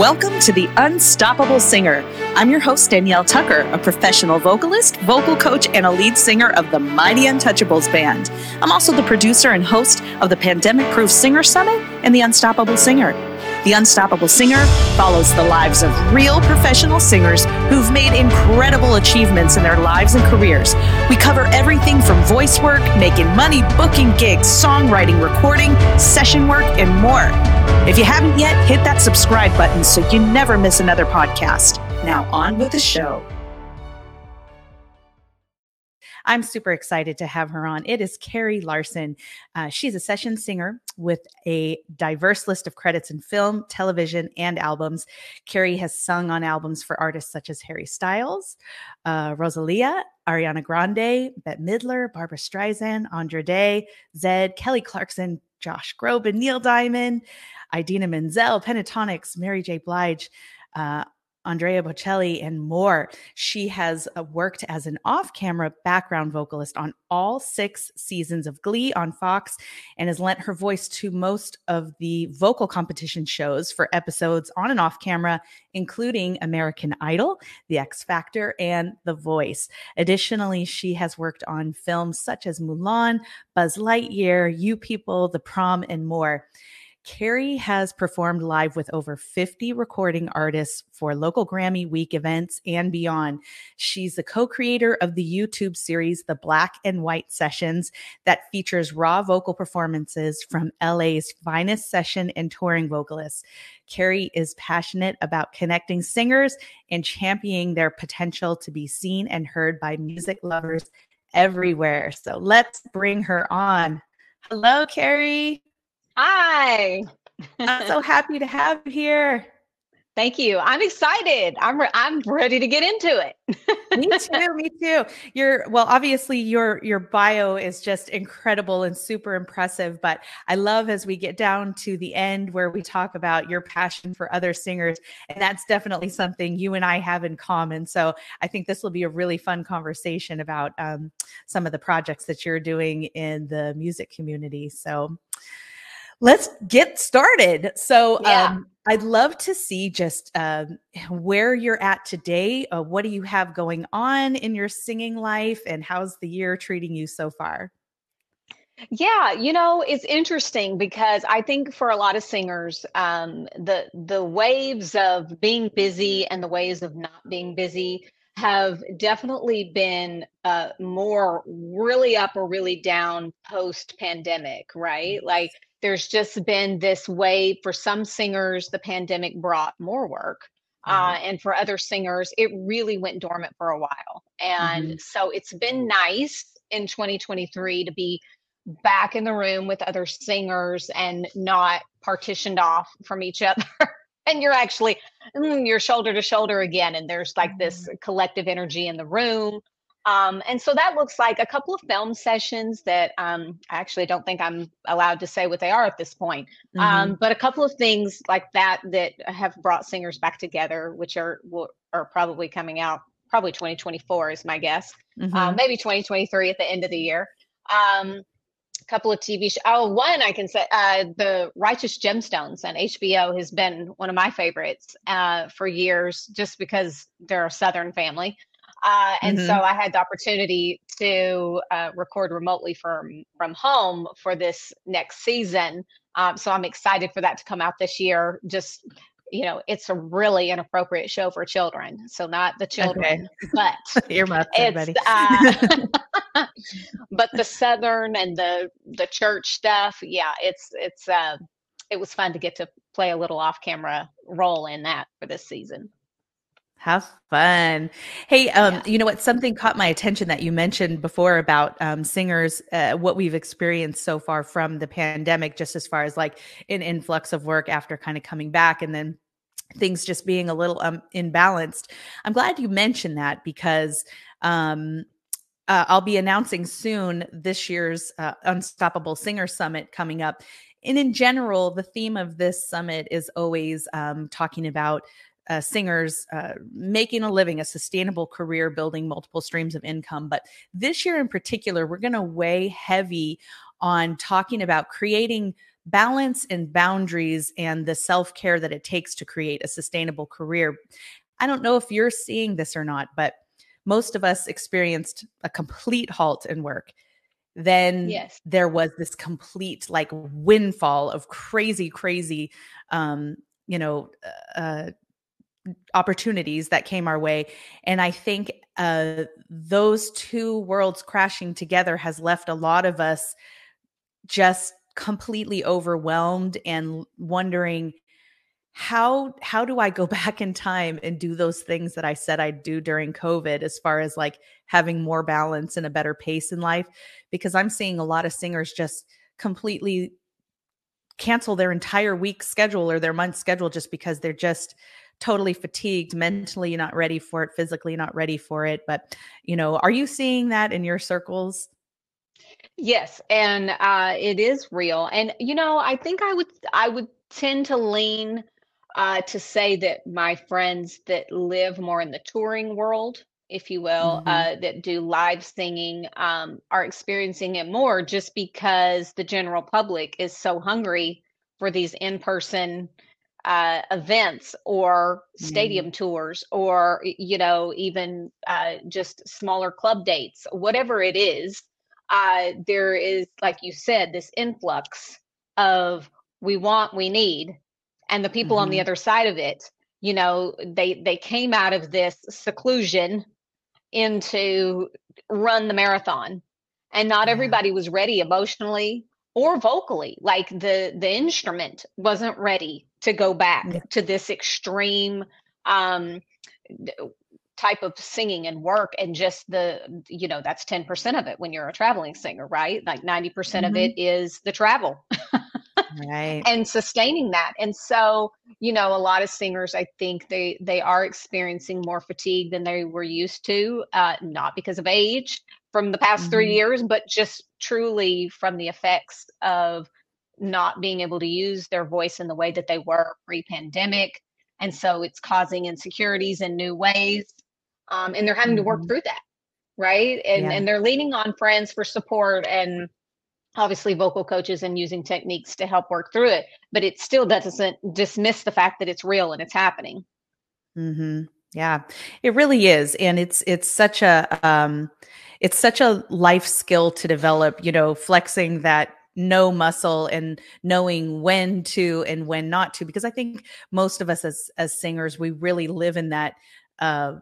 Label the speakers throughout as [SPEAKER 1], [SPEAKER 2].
[SPEAKER 1] Welcome to The Unstoppable Singer. I'm your host, Danielle Tucker, a professional vocalist, vocal coach, and a lead singer of the Mighty Untouchables Band. I'm also the producer and host of the Pandemic Proof Singer Summit and The Unstoppable Singer. The Unstoppable Singer follows the lives of real professional singers who've made incredible achievements in their lives and careers. We cover everything from voice work, making money, booking gigs, songwriting, recording, session work, and more. If you haven't yet, hit that subscribe button so you never miss another podcast. Now, on with the show. I'm super excited to have her on. It is Keri Larson. Uh, she's a session singer with a diverse list of credits in film, television, and albums. Keri has sung on albums for artists such as Harry Styles, uh, Rosalía, Ariana Grande, Bette Midler, Barbra Streisand, Andra Day, Zedd, Kelly Clarkson, Josh Groban, Neil Diamond, Idina Menzel, Pentatonix, Mary J. Blige. Uh, Andrea Bocelli, and more. She has uh, worked as an off camera background vocalist on all six seasons of Glee on Fox and has lent her voice to most of the vocal competition shows for episodes on and off camera, including American Idol, The X Factor, and The Voice. Additionally, she has worked on films such as Mulan, Buzz Lightyear, You People, The Prom, and more. Keri has performed live with over 50 recording artists for local Grammy Week events and beyond. She's the co creator of the YouTube series, The Black and White Sessions, that features raw vocal performances from LA's finest session and touring vocalists. Keri is passionate about connecting singers and championing their potential to be seen and heard by music lovers everywhere. So let's bring her on. Hello, Keri.
[SPEAKER 2] Hi.
[SPEAKER 1] I'm so happy to have you here.
[SPEAKER 2] Thank you. I'm excited. I'm re- I'm ready to get into it.
[SPEAKER 1] me too. Me too. Your well, obviously your your bio is just incredible and super impressive. But I love as we get down to the end where we talk about your passion for other singers, and that's definitely something you and I have in common. So I think this will be a really fun conversation about um, some of the projects that you're doing in the music community. So let's get started. So, yeah. um, I'd love to see just um, where you're at today. Uh, what do you have going on in your singing life, and how's the year treating you so far?
[SPEAKER 2] Yeah, you know, it's interesting because I think for a lot of singers, um, the the waves of being busy and the waves of not being busy have definitely been uh, more really up or really down post pandemic, right? Like there's just been this way for some singers, the pandemic brought more work. Uh, mm-hmm. and for other singers, it really went dormant for a while. And mm-hmm. so it's been nice in 2023 to be back in the room with other singers and not partitioned off from each other. And you're actually mm, you're shoulder to shoulder again and there's like this mm-hmm. collective energy in the room um, and so that looks like a couple of film sessions that um, I actually don't think I'm allowed to say what they are at this point. Um, mm-hmm. Um, but a couple of things like that that have brought singers back together, which are are probably coming out probably 2024 is my guess. Mm-hmm. Um, maybe 2023 at the end of the year. Um, couple of TV shows. Oh, one I can say uh, the Righteous Gemstones on HBO has been one of my favorites uh, for years, just because they're a Southern family. Uh, and mm-hmm. so I had the opportunity to uh, record remotely from from home for this next season. Um, so I'm excited for that to come out this year. Just you know, it's a really inappropriate show for children. So not the children, okay. but
[SPEAKER 1] earmuffs, it's uh,
[SPEAKER 2] but the southern and the the church stuff. Yeah, it's it's uh, it was fun to get to play a little off camera role in that for this season.
[SPEAKER 1] Have fun. Hey, um, yeah. you know what? Something caught my attention that you mentioned before about um, singers, uh, what we've experienced so far from the pandemic, just as far as like an influx of work after kind of coming back and then things just being a little um, imbalanced. I'm glad you mentioned that because um, uh, I'll be announcing soon this year's uh, Unstoppable Singer Summit coming up. And in general, the theme of this summit is always um, talking about uh, singers uh, making a living, a sustainable career, building multiple streams of income. But this year in particular, we're going to weigh heavy on talking about creating balance and boundaries and the self care that it takes to create a sustainable career. I don't know if you're seeing this or not, but most of us experienced a complete halt in work. Then
[SPEAKER 2] yes.
[SPEAKER 1] there was this complete like windfall of crazy, crazy, um, you know, uh, opportunities that came our way. And I think uh, those two worlds crashing together has left a lot of us just completely overwhelmed and wondering how how do I go back in time and do those things that I said I'd do during COVID as far as like having more balance and a better pace in life because I'm seeing a lot of singers just completely cancel their entire week schedule or their month schedule just because they're just totally fatigued mentally not ready for it physically not ready for it but you know are you seeing that in your circles
[SPEAKER 2] yes and uh it is real and you know i think i would i would tend to lean uh to say that my friends that live more in the touring world if you will mm-hmm. uh that do live singing um are experiencing it more just because the general public is so hungry for these in-person uh, events or stadium mm. tours or you know even uh, just smaller club dates whatever it is uh, there is like you said this influx of we want we need and the people mm-hmm. on the mm-hmm. other side of it you know they they came out of this seclusion into run the marathon and not yeah. everybody was ready emotionally or vocally like the the instrument wasn't ready to go back yeah. to this extreme um type of singing and work and just the you know that's 10% of it when you're a traveling singer right like 90% mm hmm of it mm-hmm. the travel
[SPEAKER 1] right
[SPEAKER 2] and sustaining that and so you know a lot of singers i think they they are experiencing more fatigue than they were used to uh not because of age from the past mm-hmm. 3 years but just truly from the effects of not being able to use their voice in the way that they were pre-pandemic and so it's causing insecurities in new ways um, and they're having mm-hmm. to work mm-hmm. through that right and yeah. and they're leaning on friends for support and obviously vocal coaches and using techniques to help work through it but it still doesn't dismiss the fact that it's real and it's happening
[SPEAKER 1] mm-hmm. yeah it really is and it's it's such a um it's such a life skill to develop you know flexing that no muscle and knowing when to and when not to because i think most of us as as singers we really live in that uh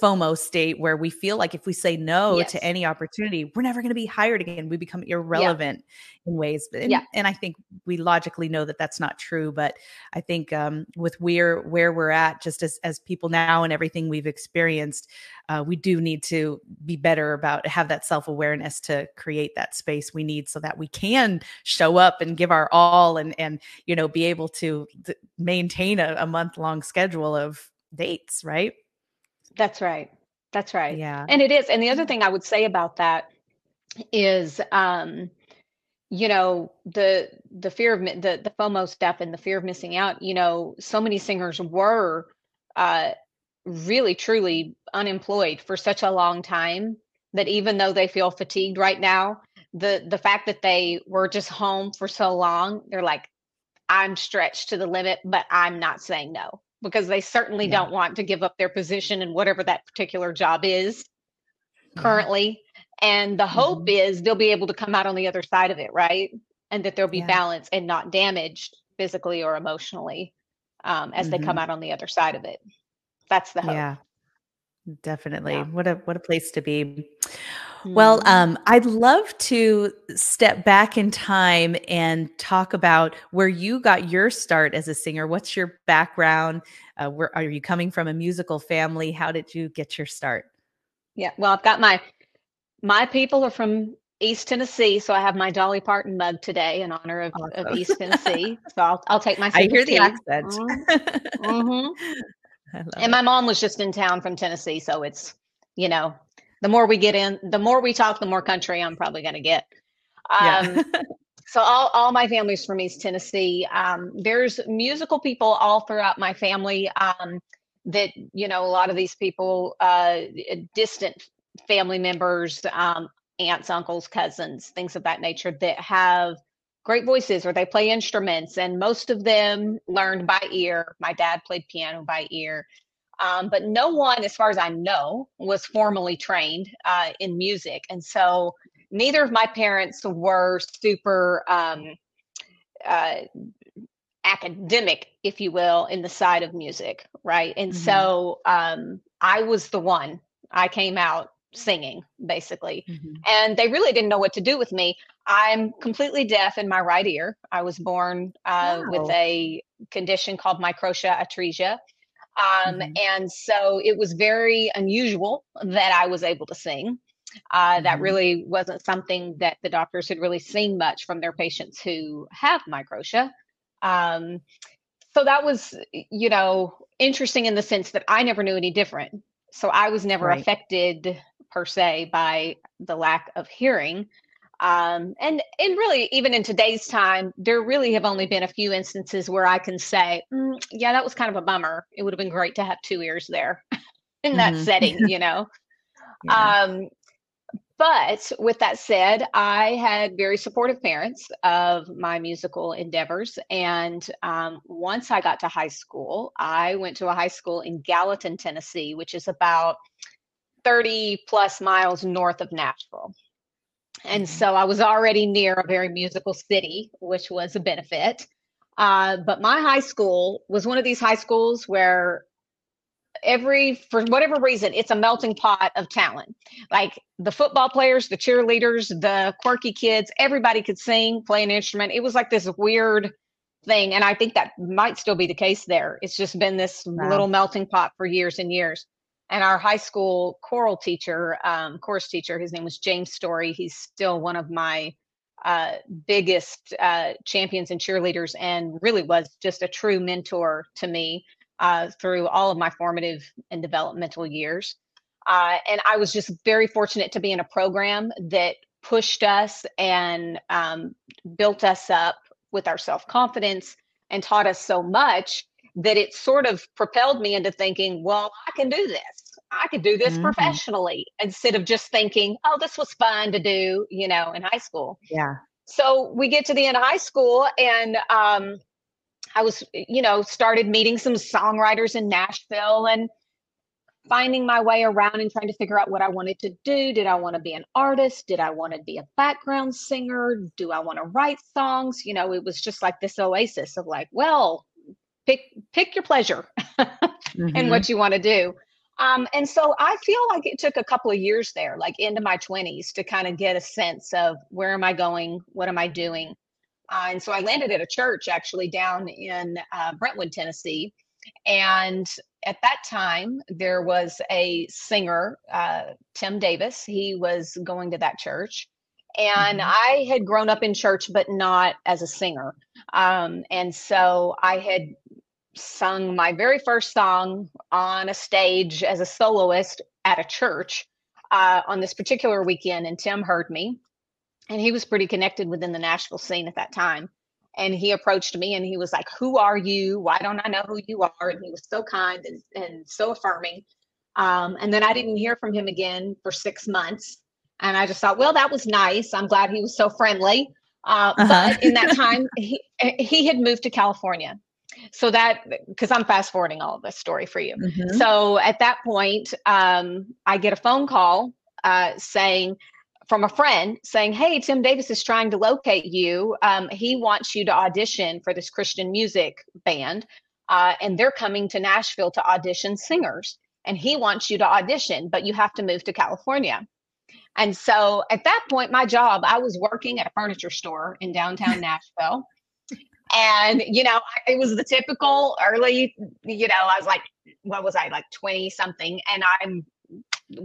[SPEAKER 1] FOMO state where we feel like if we say no yes. to any opportunity, we're never going to be hired again. We become irrelevant yeah. in ways. And, yeah. and I think we logically know that that's not true. But I think um, with where where we're at, just as as people now and everything we've experienced, uh, we do need to be better about have that self awareness to create that space we need so that we can show up and give our all and and you know be able to th- maintain a, a month long schedule of dates, right?
[SPEAKER 2] That's right. That's right.
[SPEAKER 1] Yeah.
[SPEAKER 2] And it is. And the other thing I would say about that is um you know the the fear of the the FOMO stuff and the fear of missing out, you know, so many singers were uh really truly unemployed for such a long time that even though they feel fatigued right now, the the fact that they were just home for so long, they're like I'm stretched to the limit, but I'm not saying no because they certainly yeah. don't want to give up their position in whatever that particular job is yeah. currently. And the hope mm-hmm. is they'll be able to come out on the other side of it, right? And that they'll be yeah. balanced and not damaged physically or emotionally um, as mm-hmm. they come mm-hmm. out on the other side of it. That's the hope.
[SPEAKER 1] Yeah, definitely. What a what a place to be. Well, mm-hmm. um, I'd love to step back in time and talk about where you got your start as a singer. What's your background? Uh, where are you coming from? A musical family? How did you get your start?
[SPEAKER 2] Yeah, well, I've got my my people are from East Tennessee, so I have my Dolly Parton mug today in honor of, awesome. of East Tennessee. so I'll I'll take my.
[SPEAKER 1] I hear the accent.
[SPEAKER 2] Mm-hmm. mm-hmm. and my mom was just in town from Tennessee, so it's you know the more we get in, the more we talk, the more country I'm probably going to get. Um, yeah. so all, all my family's from East Tennessee. Um, there's musical people all throughout my family um, that, you know, a lot of these people, uh, distant family members, um, aunts, uncles, cousins, things of that nature that have great voices or they play instruments, and most of them learned by ear. My dad played piano by ear. Um, but no one, as far as I know, was formally trained uh, in music. And so neither of my parents were super um, uh, academic, if you will, in the side of music, right? And mm-hmm. so um, I was the one. I came out singing basically mm-hmm. and they really didn't know what to do with me i'm completely deaf in my right ear i was born uh, wow. with a condition called microtia atresia um, mm-hmm. and so it was very unusual that i was able to sing uh, mm-hmm. that really wasn't something that the doctors had really seen much from their patients who have microtia um, so that was, you know, interesting in the sense that I never knew any different. So I was never right. affected per se by the lack of hearing. Um, and and really, even in today's time, there really have only been a few instances where I can say, mm, yeah, that was kind of a bummer. It would have been great to have two ears there in that mm-hmm. setting, you know. yeah. Um, but with that said, I had very supportive parents of my musical endeavors. And um, once I got to high school, I went to a high school in Gallatin, Tennessee, which is about 30 plus miles north of Nashville. And mm-hmm. so I was already near a very musical city, which was a benefit. Uh, but my high school was one of these high schools where every for whatever reason it's a melting pot of talent like the football players the cheerleaders the quirky kids everybody could sing play an instrument it was like this weird thing and i think that might still be the case there it's just been this wow. little melting pot for years and years and our high school choral teacher um, chorus teacher his name was james story he's still one of my uh, biggest uh, champions and cheerleaders and really was just a true mentor to me uh, through all of my formative and developmental years. Uh, and I was just very fortunate to be in a program that pushed us and um, built us up with our self confidence and taught us so much that it sort of propelled me into thinking, well, I can do this. I could do this mm-hmm. professionally instead of just thinking, oh, this was fun to do, you know, in high school.
[SPEAKER 1] Yeah.
[SPEAKER 2] So we get to the end of high school and um, I was, you know, started meeting some songwriters in Nashville and finding my way around and trying to figure out what I wanted to do. Did I want to be an artist? Did I want to be a background singer? Do I want to write songs? You know, it was just like this oasis of like, well, pick pick your pleasure mm-hmm. and what you want to do. Um, and so I feel like it took a couple of years there, like into my 20s, to kind of get a sense of where am I going? What am I doing? Uh, and so I landed at a church actually down in uh, Brentwood, Tennessee. And at that time, there was a singer, uh, Tim Davis. He was going to that church. And mm-hmm. I had grown up in church, but not as a singer. Um, and so I had sung my very first song on a stage as a soloist at a church uh, on this particular weekend. And Tim heard me and he was pretty connected within the Nashville scene at that time. And he approached me and he was like, Who are you? Why don't I know who you are? And he was so kind and, and so affirming. Um, and then I didn't hear from him again for six months. And I just thought, well, that was nice. I'm glad he was so friendly. Uh, uh-huh. But in that time, he, he had moved to California. So that, because I'm fast forwarding all of this story for you. Mm-hmm. So at that point, um, I get a phone call uh, saying, from a friend saying, Hey, Tim Davis is trying to locate you. Um, he wants you to audition for this Christian music band. Uh, and they're coming to Nashville to audition singers. And he wants you to audition, but you have to move to California. And so at that point, my job, I was working at a furniture store in downtown Nashville. And, you know, it was the typical early, you know, I was like, what was I, like 20 something? And I'm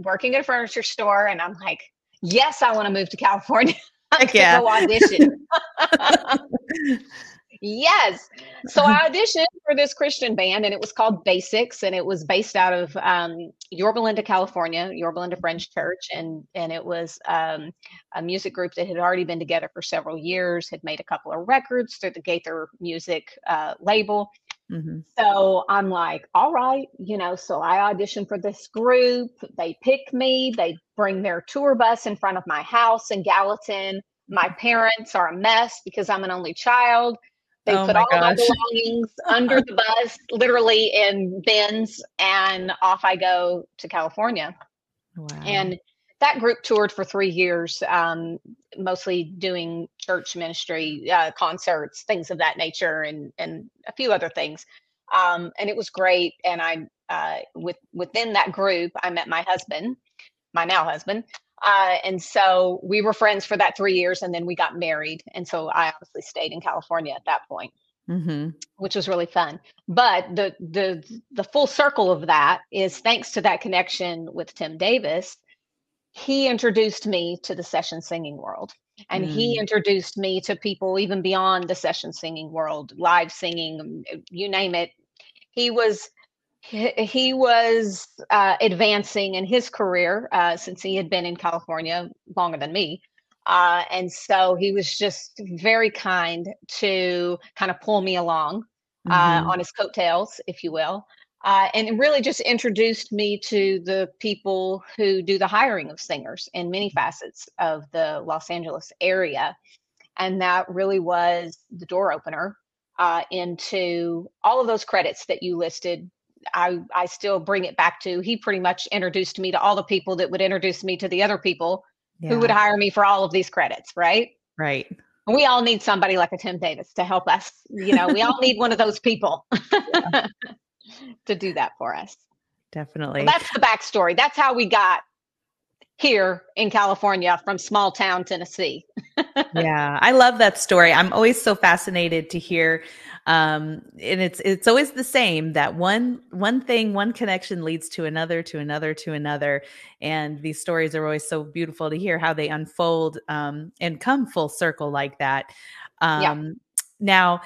[SPEAKER 2] working at a furniture store and I'm like, yes, I want to move to California.
[SPEAKER 1] Heck yeah.
[SPEAKER 2] go audition. yes. So I auditioned for this Christian band and it was called Basics and it was based out of um, Yorba Linda, California, Yorba Linda Friends Church. And, and it was um, a music group that had already been together for several years, had made a couple of records through the Gaither Music uh, label. Mm-hmm. So I'm like, all right, you know, so I audition for this group. They pick me, they bring their tour bus in front of my house in Gallatin. My parents are a mess because I'm an only child. They oh put all gosh. my belongings under the bus, literally in bins, and off I go to California. Wow. And that group toured for three years, um, mostly doing church ministry, uh, concerts, things of that nature, and and a few other things. Um, and it was great. And I, uh, with within that group, I met my husband, my now husband, uh, and so we were friends for that three years, and then we got married. And so I obviously stayed in California at that point, mm-hmm. which was really fun. But the the the full circle of that is thanks to that connection with Tim Davis. He introduced me to the session singing world, and mm. he introduced me to people even beyond the session singing world, live singing, you name it. He was he was uh, advancing in his career uh, since he had been in California longer than me. Uh, and so he was just very kind to kind of pull me along uh, mm-hmm. on his coattails, if you will. Uh, and really just introduced me to the people who do the hiring of singers in many facets of the Los Angeles area. And that really was the door opener uh, into all of those credits that you listed I I still bring it back to he pretty much introduced me to all the people that would introduce me to the other people yeah. who would hire me for all of these credits, right?
[SPEAKER 1] Right.
[SPEAKER 2] We all need somebody like a Tim Davis to help us. You know, we all need one of those people to do that for us.
[SPEAKER 1] Definitely.
[SPEAKER 2] that's the backstory. That's how we got here in California from small town Tennessee.
[SPEAKER 1] yeah, I love that story. I'm always so fascinated to hear um, and it's it's always the same that one one thing one connection leads to another to another to another and these stories are always so beautiful to hear how they unfold um, and come full circle like that um, yeah. now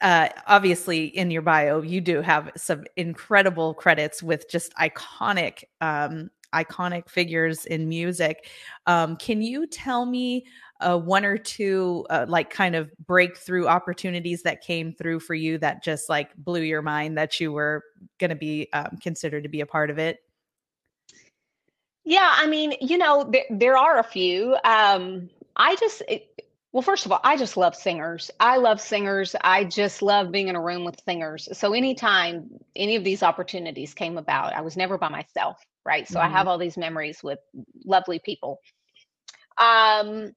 [SPEAKER 1] uh, obviously in your bio you do have some incredible credits with just iconic um, iconic figures in music um, can you tell me uh, one or two uh, like kind of breakthrough opportunities that came through for you that just like blew your mind that you were going to be um, considered to be a part of it?
[SPEAKER 2] Yeah, I mean, you know, there, there are a few. Um, I just, well, first of all, I just love singers. I love singers. I just love being in a room with singers. So anytime any of these opportunities came about, I was never by myself, right? So mm-hmm. I have all these memories with lovely people. Um,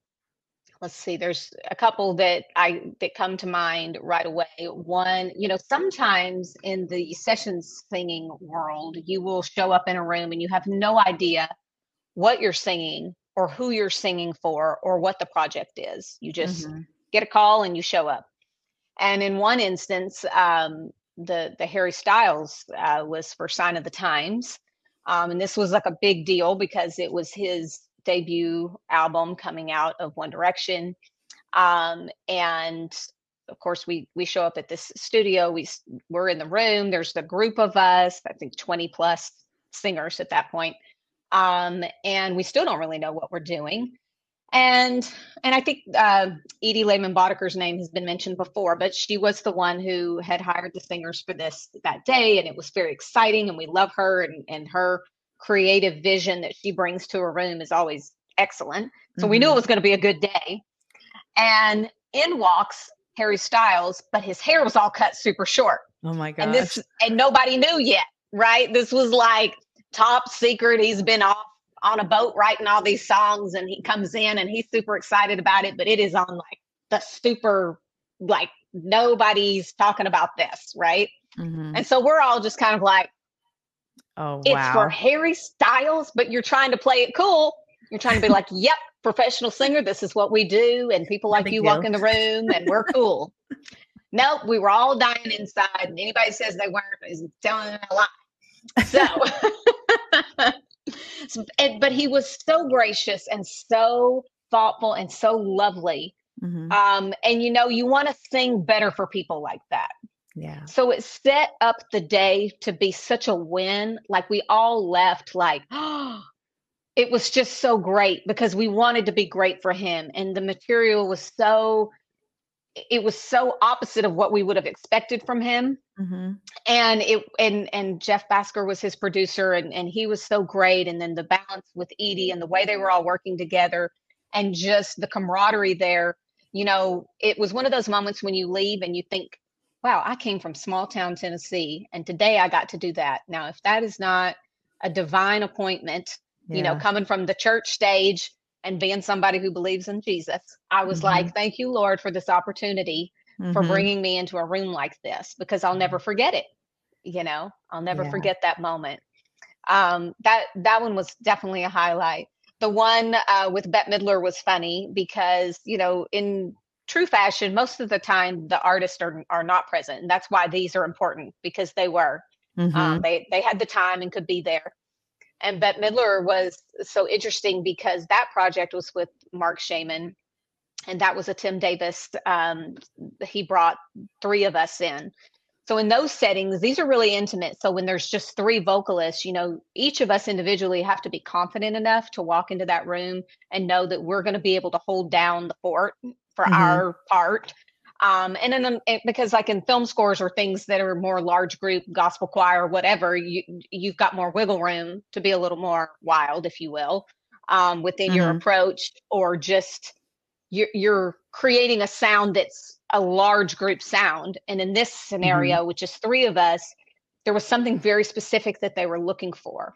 [SPEAKER 2] let's see there's a couple that i that come to mind right away one you know sometimes in the sessions singing world you will show up in a room and you have no idea what you're singing or who you're singing for or what the project is you just mm-hmm. get a call and you show up and in one instance um, the the harry styles uh, was for sign of the times um, and this was like a big deal because it was his debut album coming out of One Direction. Um, and of course, we we show up at this studio. We we're in the room. There's the group of us. I think 20 plus singers at that point. Um, and we still don't really know what we're doing. And and I think uh, Edie Lehmann Boddicker's name has been mentioned before, but she was the one who had hired the singers for this that day, and it was very exciting. And we love her and and her creative vision that she brings to a room is always excellent. So mm-hmm. we knew it mm-hmm. was going to be a good day. And in walks Harry Styles, but his hair was all cut super short.
[SPEAKER 1] Oh my god!
[SPEAKER 2] And this and nobody knew yet, right? This was like top secret. He's been off on a boat writing all these songs, and he comes in and he's super excited about it. But it is on like the super like nobody's talking about this, right? Mm-hmm. And so we're all just kind of like,
[SPEAKER 1] Oh, wow.
[SPEAKER 2] It's for Harry Styles, but you're trying to play it cool. You're trying to be like, yep, professional singer. This is what we do. And people like you deal. walk in the room and we're cool. nope, we were all dying inside. And anybody says they weren't is telling a lie. So, but he was so gracious and so thoughtful and so lovely. Mm-hmm. Um, and you know, you want to sing better for people like that.
[SPEAKER 1] Yeah.
[SPEAKER 2] So it set up the day to be such a win. Like we all left like, oh, it was just so great because we wanted to be great for him. And the material was so, it was so opposite of what we would have expected from him. Mm-hmm. And it, and, and Jeff Bhasker was his producer and, and he was so great. And then the balance with Edie and the way they were all working together and just the camaraderie there. You know, it was one of those moments when you leave and you think, wow, I came from small town Tennessee and today I got to do that. Now, if that is not a divine appointment, yeah. you know, coming from the church stage and being somebody who believes in Jesus, I was mm-hmm. like, thank you, Lord, for this opportunity mm-hmm. for bringing me into a room like this because I'll never forget it. You know, I'll never yeah. forget that moment. Um, that that one was definitely a highlight. The one uh, with Bette Midler was funny because you know in true fashion, most of the time the artists are are not present, and that's why these are important because they were. Mm-hmm. Um, they they had the time and could be there. And Bette Midler was so interesting because that project was with Marc Shaiman, and that was a Tim Davis. Um, he brought three of us in. So in those settings, these are really intimate. So when there's just three vocalists, you know, each of us individually have to be confident enough to walk into that room and know that we're going to be able to hold down the fort for mm-hmm. our part. Um, and then because like in film scores or things that are more large group gospel choir, whatever, you you've got more wiggle room to be a little more wild, if you will, um, within mm-hmm. your approach, or just you're, you're creating a sound that's a large group sound. And in this scenario, mm-hmm. which is three of us, there was something very specific that they were looking for.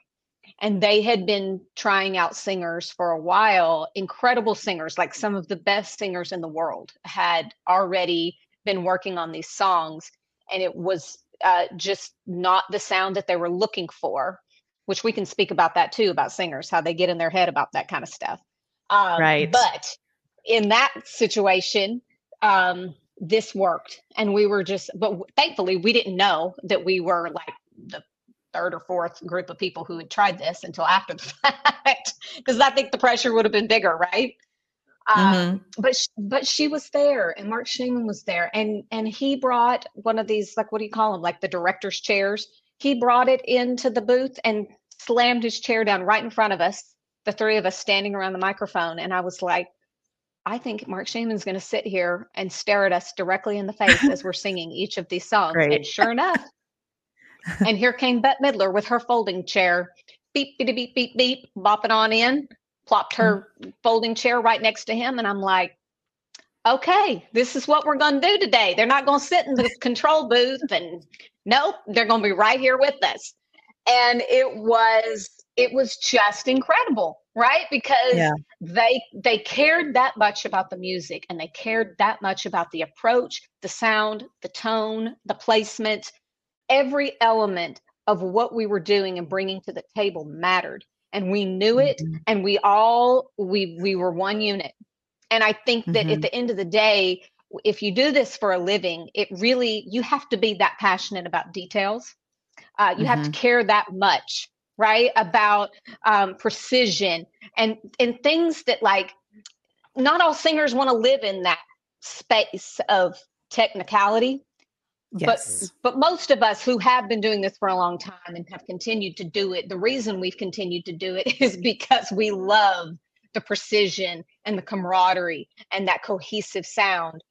[SPEAKER 2] And they had been trying out singers for a while, incredible singers, like some of the best singers in the world had already been working on these songs. And it was uh, just not the sound that they were looking for, which we can speak about that too, about singers, how they get in their head about that kind of stuff. Um, right. But in that situation, um, this worked. And we were just, but thankfully, we didn't know that we were like the third or fourth group of people who had tried this until after the fact, because I think the pressure would have been bigger, right? Um, mm-hmm. but she, but she was there, and Marc Shaiman was there, and and he brought one of these like what do you call them like the director's chairs. He brought it into the booth and slammed his chair down right in front of us, the three of us standing around the microphone, and I was like, I think Marc Shaiman's going to sit here and stare at us directly in the face as we're singing each of these songs. Great. And sure enough, and here came Bette Midler with her folding chair, beep, beep, beep, beep, beep, bopping on in, plopped her mm. folding chair right next to him. And I'm like, okay, this is what we're going to do today. They're not going to sit in the control booth and nope, they're going to be right here with us. And it was, it was just incredible right because yeah. they they cared that much about the music and they cared that much about the approach the sound the tone the placement every element of what we were doing and bringing to the table mattered and we knew it mm-hmm. and we all we we were one unit and i think that mm-hmm. at the end of the day if you do this for a living it really you have to be that passionate about details uh, you mm-hmm. have to mm-hmm. care that much right? About um, precision and and things that like not all singers want to live in that space of technicality. Yes. But but most of us who have been doing this for a long time and have continued to do it, the reason we've continued to do it is because we love the precision and the camaraderie and that cohesive sound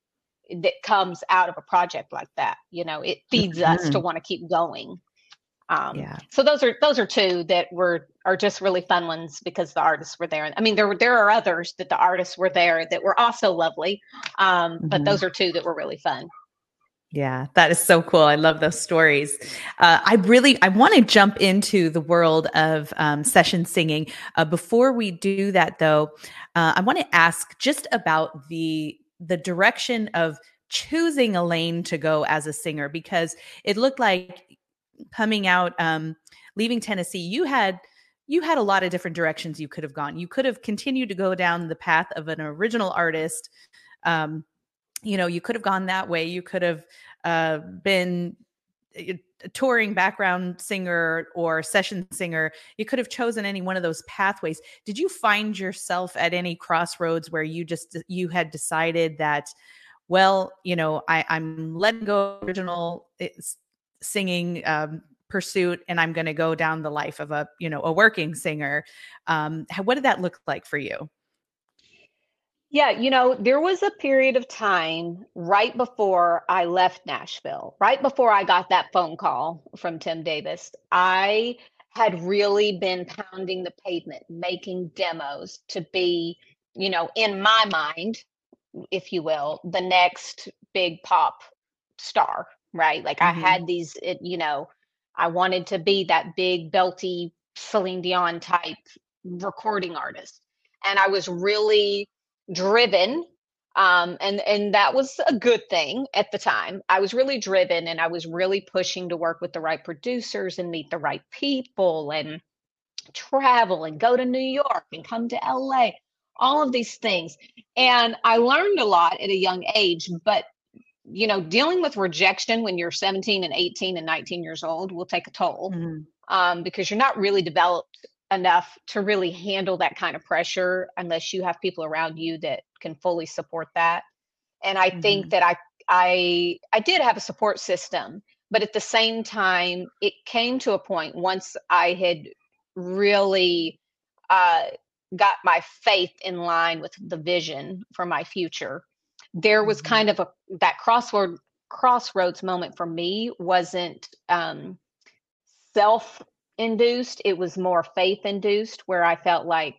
[SPEAKER 2] that comes out of a project like that. You know, it feeds mm-hmm. us to want to keep going. Um, yeah. So those are those are two that were are just really fun ones because the artists were there. I mean, there were there are others that the artists were there that were also lovely, um, mm-hmm. but those are two that were really fun.
[SPEAKER 1] Yeah, that is so cool. I love those stories. Uh, I really I want to jump into the world of um, session singing. Uh, before we do that, though, uh, I want to ask just about the the direction of choosing a lane to go as a singer because it looked like coming out, um, leaving Tennessee, you had you had a lot of different directions you could have gone. You could have continued to go down the path of an original artist. Um, you know, you could have gone that way. You could have uh, been a touring background singer or session singer. You could have chosen any one of those pathways. Did you find yourself at any crossroads where you just you had decided that, well, you know, I, I'm letting go original singing um, pursuit and i'm going to go down the life of a you know a working singer um, what did that look like for you
[SPEAKER 2] yeah, you know, there was a period of time right before I left Nashville, right before I got that phone call from Tim Davis. I had really been pounding the pavement, making demos to be you know, in my mind, if you will, the next big pop star, right? Like mm-hmm. I had these, it, you know, I wanted to be that big belty Celine Dion type recording artist. And I was really driven um, and and that was a good thing at the time. I was really driven, and I was really pushing to work with the right producers and meet the right people, and travel and go to New York and come to LA. All of these things, and I learned a lot at a young age. But you know, dealing with rejection when you're 17 and 18 and 19 years old will take a toll mm-hmm. um, because you're not really developed enough to really handle that kind of pressure unless you have people around you that can fully support that and i mm-hmm. think that i i i did have a support system but at the same time it came to a point once i had really uh, got my faith in line with the vision for my future there was mm-hmm. kind of a that crossword crossroads moment for me wasn't um, self induced, it was more faith induced, where I felt like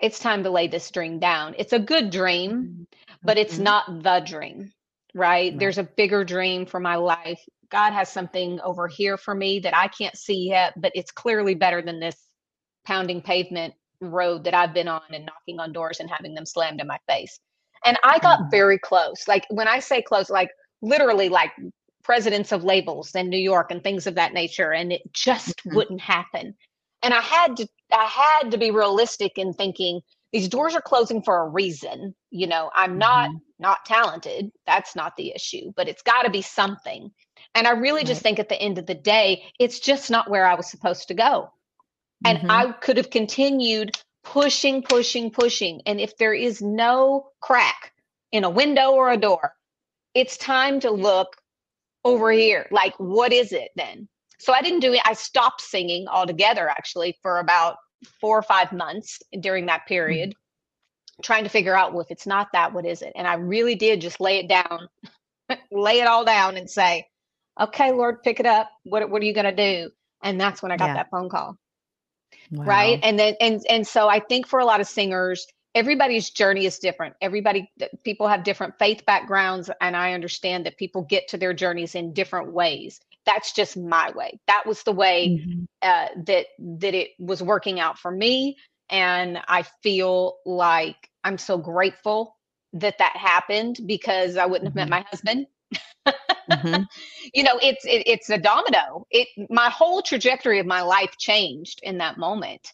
[SPEAKER 2] it's time to lay this dream down. It's a good dream, mm-hmm. but it's mm-hmm. not the dream, right? right? There's a bigger dream for my life. God has something over here for me that I can't see yet, but it's clearly better than this pounding pavement road that I've been on and knocking on doors and having them slammed in my face. And I got mm-hmm. very close. Like when I say close, like literally like presidents of labels in New York and things of that nature, and it just mm-hmm. wouldn't happen. And I had to I had to be realistic in thinking these doors are closing for a reason. You know, I'm mm-hmm. not not talented. That's not the issue, but it's got to be something. And I really right. just think at the end of the day, it's just not where I was supposed to go. And mm-hmm. I could have continued pushing, pushing, pushing. And if there is no crack in a window or a door, it's time to look over here. Like, what is it then? So I didn't do it. I stopped singing altogether actually for about four or five months during that period, mm-hmm. trying to figure out well, if it's not that, what is it? And I really did just lay it down, lay it all down and say, okay, Lord, pick it up. What, what are you going to do? And that's when I got yeah. that phone call. Wow. Right. And then, and, and so I think for a lot of singers, everybody's journey is different. Everybody, people have different faith backgrounds, and I understand that people get to their journeys in different ways. That's just my way. That was the way mm-hmm. uh, that that it was working out for me, and I feel like I'm so grateful that that happened because I wouldn't mm-hmm. have met mm-hmm. my husband. mm-hmm. You know, it's it, it's a domino. It my whole trajectory of my life changed in that moment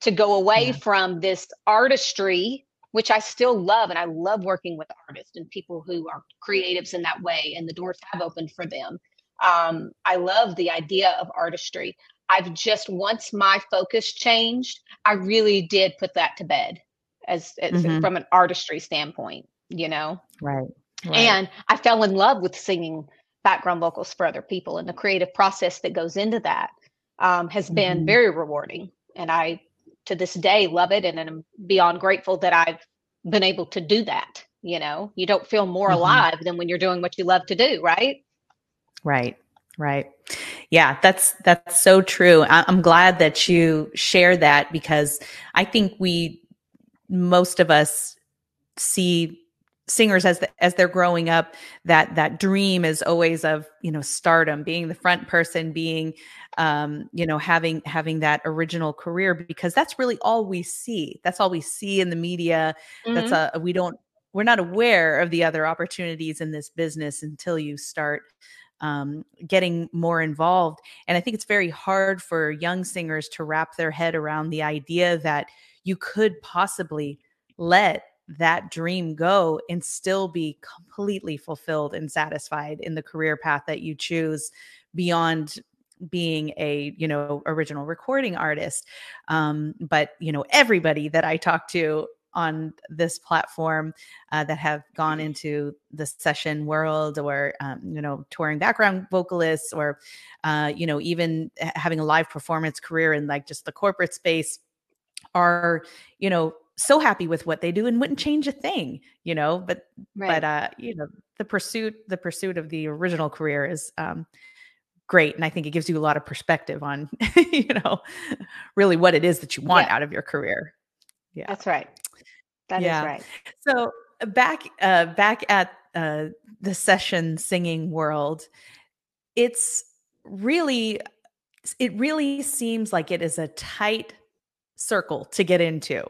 [SPEAKER 2] to go away yeah. from this artistry which I still love. And I love working with artists and people who are creatives in that way. And the doors have opened for them. Um, I love the idea of artistry. I've just, once my focus changed, I really did put that to bed as, as mm-hmm. from an artistry standpoint, you know?
[SPEAKER 1] Right, right.
[SPEAKER 2] And I fell in love with singing background vocals for other people. And the creative process that goes into that um, has been mm-hmm. very rewarding. And I to this day love it and I'm beyond grateful that I've been able to do that. You know, you don't feel more mm-hmm. alive than when you're doing what you love to do, right?
[SPEAKER 1] Right. Right. Yeah, that's that's so true. I'm glad that you share that because I think we most of us see singers as the, as they're growing up that that dream is always of you know stardom being the front person being um you know having having that original career because that's really all we see. That's all we see in the media. Mm-hmm. that's a we don't we're not aware of the other opportunities in this business until you start um, getting more involved. And i think it's very hard for young singers to wrap their head around the idea that you could possibly let that dream go and still be completely fulfilled and satisfied in the career path that you choose beyond being a you know original recording artist. Um but you know everybody that i talk to on this platform uh, that have gone into the session world or um, you know touring background vocalists or uh, you know even having a live performance career in like just the corporate space are you know so happy with what they do and wouldn't change a thing, you know, but, right. but, uh, you know, the pursuit, the pursuit of the original career is, um, great. And I think it gives you a lot of perspective on, you know, really what it is that you want yeah. out of your career.
[SPEAKER 2] Yeah. That's right. That yeah. is right.
[SPEAKER 1] So back uh, back at uh, the session singing world, it's really it really seems like it is a tight circle to get into.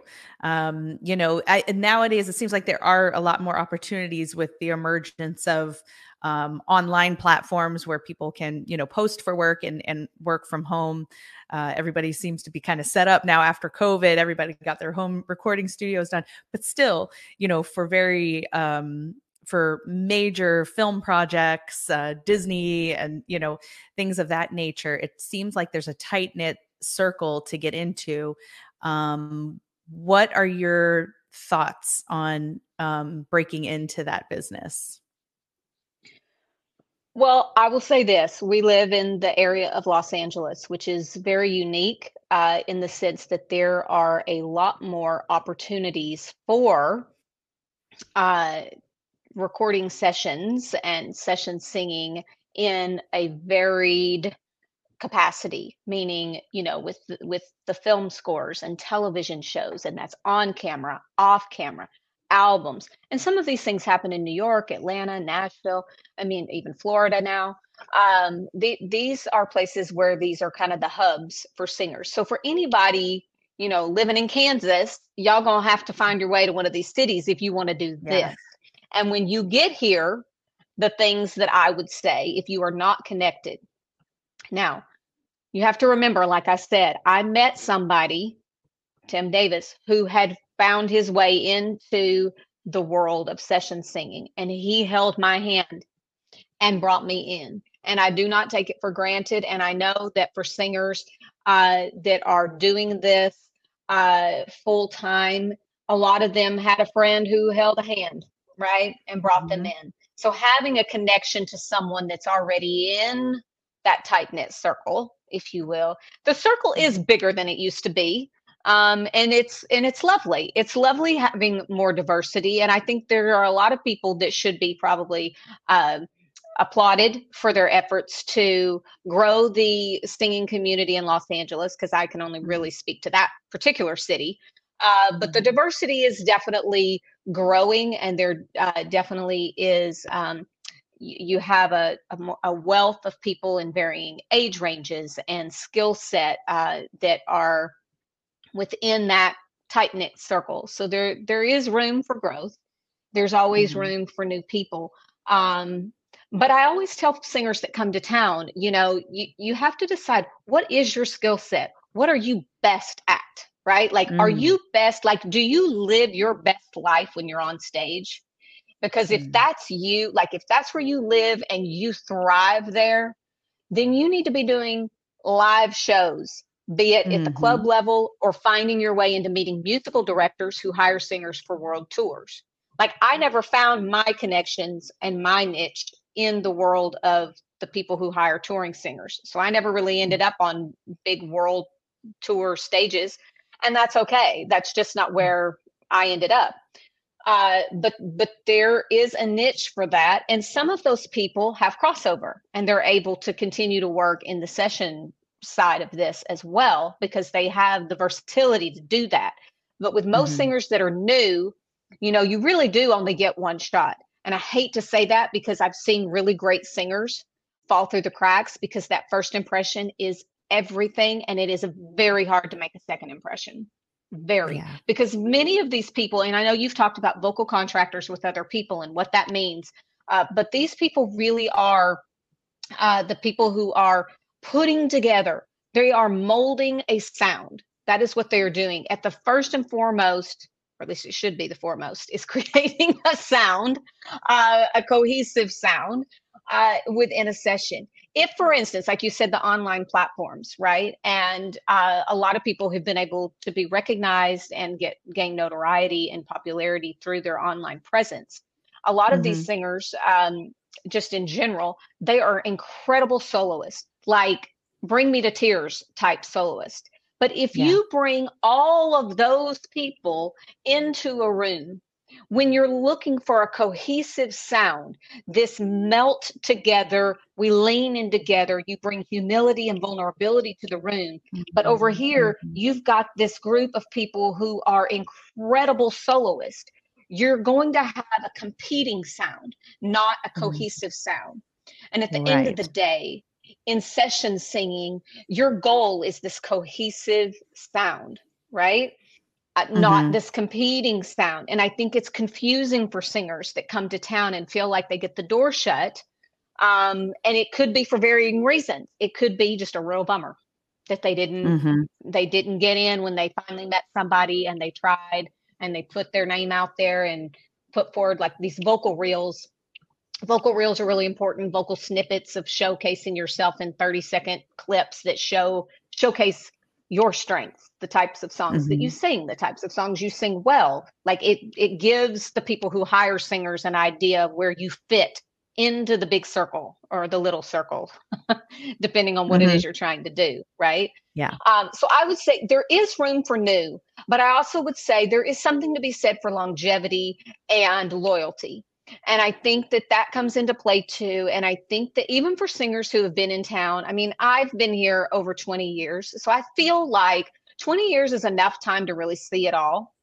[SPEAKER 1] Um, you know, I, nowadays it seems like there are a lot more opportunities with the emergence of um, online platforms where people can, you know, post for work and, and work from home. Uh, everybody seems to be kind of set up now after COVID. Everybody got their home recording studios done, but still, you know, for very um, for major film projects, uh, Disney, and you know things of that nature. It seems like there's a tight knit circle to get into. Um, what are your thoughts on um, breaking into that business?
[SPEAKER 2] Well, I will say this. We live in the area of Los Angeles, which is very unique uh, in the sense that there are a lot more opportunities for uh, recording sessions and session singing in a varied capacity meaning you know with with the film scores and television shows and that's on camera off camera albums. And some of these things happen in new york atlanta nashville i mean even florida now. Um, the, these are places where these are kind of the hubs for singers. So for anybody you know living in kansas y'all gonna have to find your way to one of these cities if you want to do this. And when you get here the things that i would say if you are not connected now you have to remember, like I said, I met somebody, Tim Davis, who had found his way into the world of session singing, and he held my hand and brought me in. And I do not take it for granted. And I know that for singers uh, that are doing this uh, full time, a lot of them had a friend who held a hand, right, and brought mm-hmm. them in. So having a connection to someone that's already in that tight knit circle if you will. The circle is mm-hmm. bigger than it used to be. Um, and it's and it's lovely. It's lovely having more diversity, and I think there are a lot of people that should be probably uh, applauded for their efforts to grow the singing community in Los Angeles. Because I can only really speak to that particular city, uh, but the mm-hmm. diversity is definitely growing, and there uh, definitely is. Um, you have a, a, a, wealth of people in varying age ranges and skill set uh, that are within that tight knit circle. So there there is room for growth. There's always mm-hmm. room for new people. Um, but I always tell singers that come to town, you know, you, you have to decide what is your skill set? What are you best at? Right? Like, mm. are you best? Like, do you live your best life when you're on stage? Because if mm. that's you, like if that's where you live and you thrive there, then you need to be doing live shows, be it mm-hmm. at the club mm-hmm. level or finding your way into meeting musical directors who hire singers for world tours. Like I never found my connections and my niche in the world of the people who hire touring singers. So I never really ended up on big world tour stages. And that's okay. That's just not mm. where I ended up. Uh, but but there is a niche for that, and some of those people have crossover, and they're able to continue to work in the session side of this as well because they have the versatility to do that. But with most mm-hmm. singers that are new, you know, you really do only get one shot. And I hate to say that because I've seen really great singers fall through the cracks because that first impression is everything and it is very hard to make a second impression very. Yeah. because many of these people and i know you've talked about vocal contractors with other people and what that means uh, but these people really are uh, the people who are putting together they are molding a sound. That is what they are doing. At the first and foremost or at least it should be the foremost is creating a sound uh, a cohesive sound uh, within a session if for instance like you said the online platforms right and uh, a lot of people have been able to be recognized and get gain notoriety and popularity through their online presence a lot of mm-hmm. these singers um, just in general they are incredible soloists like bring me to tears type soloist but if yeah. you bring all of those people into a room when you're looking for a cohesive sound, this melt together, we lean in together, you bring humility and vulnerability to the room. But over mm-hmm. here, mm-hmm. you've got this group of people who are incredible soloists. You're going to have a competing sound, not a mm-hmm. cohesive sound. And at the right. end of the day, in session singing, your goal is this cohesive sound, right? Uh, mm-hmm. Not this competing sound. And I think it's confusing for singers that come to town and feel like they get the door shut. Um, and it could be for varying reasons. It could be just a real bummer that they didn't mm-hmm. they didn't get in when they finally met somebody and they tried and they put their name out there and put forward like these vocal reels vocal reels are really important vocal snippets of showcasing yourself in 30 second clips that show showcase your strengths the types of songs mm-hmm. that you mm-hmm. sing the types of songs you sing well like it it gives the people who hire singers an idea of where you fit into the big circle or the little circle depending on what mm-hmm. it is you're trying to do right
[SPEAKER 1] yeah
[SPEAKER 2] um, so i would say there is room for new but i also would say there is something to be said for longevity and loyalty and I think that that comes into play too. And I think that even for singers who have been in town, I mean, I've been here over 20 years. So I feel like 20 years is enough time to really see it all.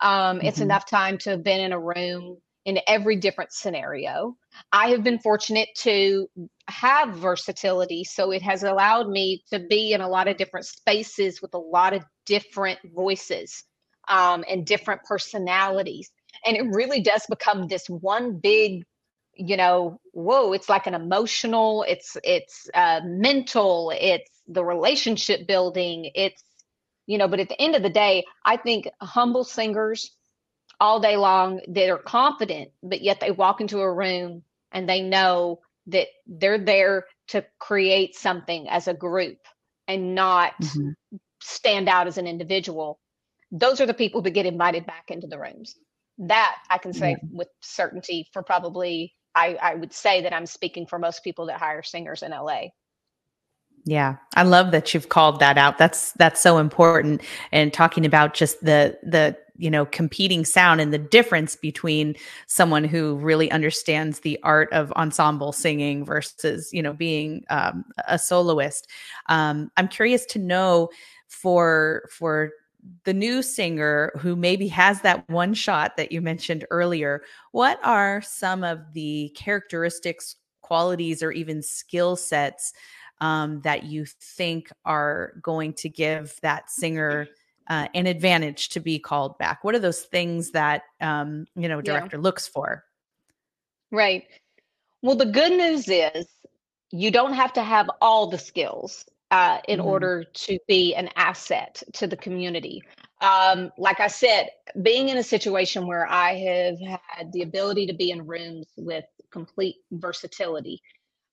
[SPEAKER 2] Um, mm-hmm. It's enough time to have been in a room in every different scenario. I have been fortunate to have versatility. So it has allowed me to be in a lot of different spaces with a lot of different voices um, and different personalities and it really does become this one big you know whoa it's like an emotional it's it's uh, mental it's the relationship building it's you know but at the end of the day i think humble singers all day long that are confident but yet they walk into a room and they know that they're there to create something as a group and not mm-hmm. stand out as an individual those are the people that get invited back into the rooms that I can say yeah. with certainty for probably I, I would say that I'm speaking for most people that hire singers in LA.
[SPEAKER 1] Yeah, I love that you've called that out. That's that's so important. And talking about just the the you know competing sound and the difference between someone who really understands the art of ensemble singing versus you know being um, a soloist. Um, I'm curious to know for for the new singer who maybe has that one shot that you mentioned earlier, what are some of the characteristics, qualities, or even skill sets um, that you think are going to give that singer uh, an advantage to be called back? What are those things that um, you know director yeah. looks for?
[SPEAKER 2] Right. Well, the good news is you don't have to have all the skills uh, in mm order to be an asset to the community. Um, like I said, being in a situation where I have had the ability to be in rooms with complete versatility,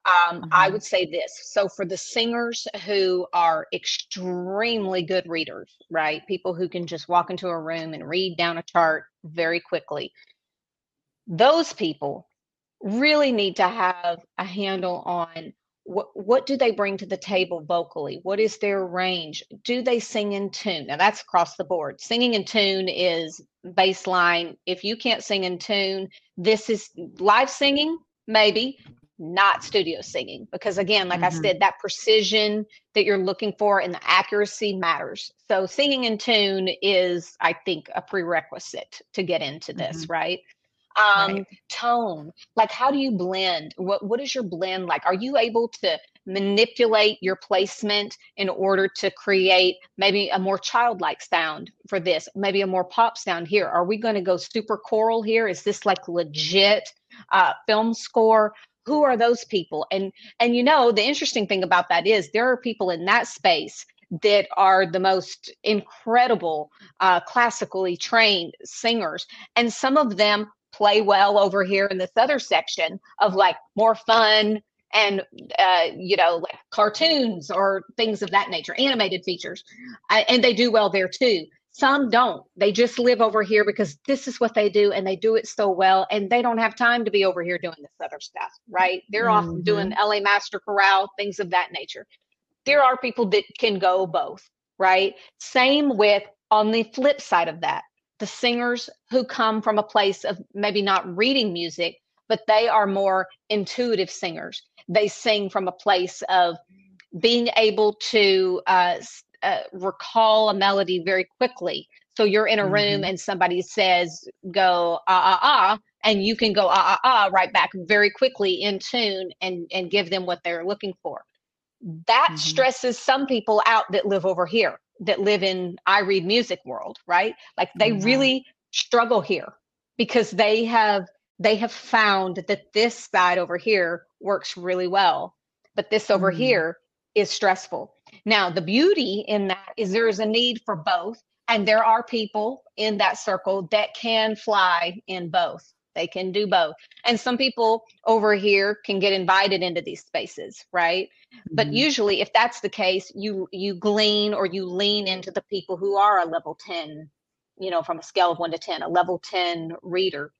[SPEAKER 2] um, mm-hmm. I would say this. So, for the singers who are extremely good readers, right? People who can just walk into a room and read down a chart very quickly, those people really need to have a handle on what what do they bring to the table vocally? What is their range? Do they sing in tune? Now that's across the board. Singing in tune is baseline. If you can't sing in tune this is live singing maybe not studio singing because again like mm-hmm. i said that precision that you're looking for and the accuracy matters. So singing in tune is i think a prerequisite to get into this mm-hmm. right um right. tone. Like how do you blend? What what is your blend like? Are you able to manipulate your placement in order to create maybe a more childlike sound for this maybe a more pop sound here? Are we going to go super choral here? Is this like legit uh, film score? Who are those people? And and you know the interesting thing about that is there are people in that space that are the most incredible uh, classically trained singers and some of them play well over here in this other section of like more fun and uh, you know like cartoons or things of that nature animated features. I, and they do well there too. Some don't. They just live over here because this is what they do and they do it so well and they don't have time to be over here doing this other stuff right? They're mm-hmm. off doing LA Master Chorale things of that nature. There are people that can go both right? Same with on the flip side of that the singers who come from a place of maybe not reading music, but they are more intuitive singers. They sing from a place of being able to uh, uh, recall a melody very quickly. So you're in a mm-hmm. room and somebody says, go ah ah ah, and you can go ah ah ah right back very quickly in tune and and give them what they're looking for. That mm-hmm. stresses some people out that live over here, that live in I read music world, right? Like they mm-hmm. really struggle here because they have they have found that this side over here works really well, but this over mm-hmm. here is stressful. Now, the beauty in that is there is a need for both. And there are people in that circle that can fly in both. They can do both. And some people over here can get invited into these spaces, right? Mm-hmm. But usually if that's the case, you you glean or you lean into the people who are a level 10, you know, from a scale of 1 to 10, a level 10 reader.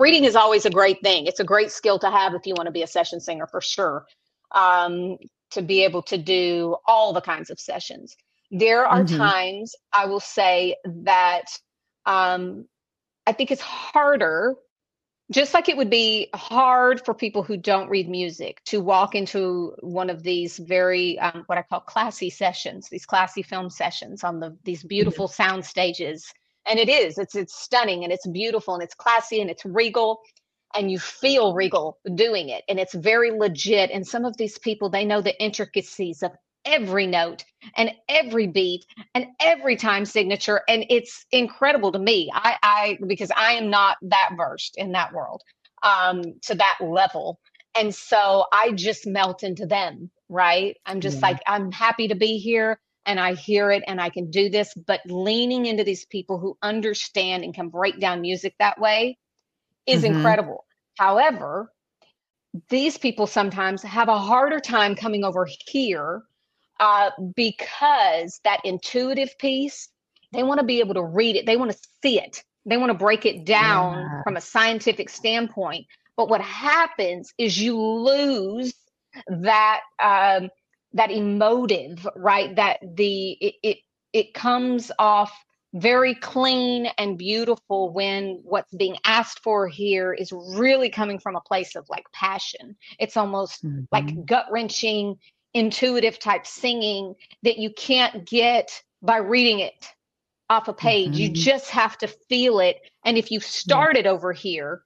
[SPEAKER 2] Reading is always a great thing. It's a great skill to have if you want to be a session singer for sure. Um, to be able to do all the kinds of sessions. There are mm-hmm. times I will say that um, I think it's harder, just like it would be hard for people who don't read music to walk into one of these very um, what I call classy sessions, these classy film sessions on the these mm-hmm. beautiful sound stages. And it is, it's it's stunning and it's beautiful and it's classy and it's regal and you feel regal doing it and it's very legit and some of these people they know the intricacies of every note and every beat and every time signature and it's incredible to me i i because i am not that versed in that world um to that level and so i just melt into them right i'm just yeah. like i'm happy to be here and i hear it and i can do this but leaning into these people who understand and can break down music that way is mm-hmm. incredible. However, these people sometimes have a harder time coming over here uh, because that intuitive piece, they want to be able to read it, they want to see it, they want to break it down yeah. from a scientific standpoint. But what happens is you lose that um, that emotive, right? That the it, it it comes off very clean and beautiful when what's being asked for here is really coming from a place of like passion. It's almost mm-hmm. like gut wrenching, intuitive type singing that you can't get by reading it off a page. Mm-hmm. You just have to feel it. And if you start it over here,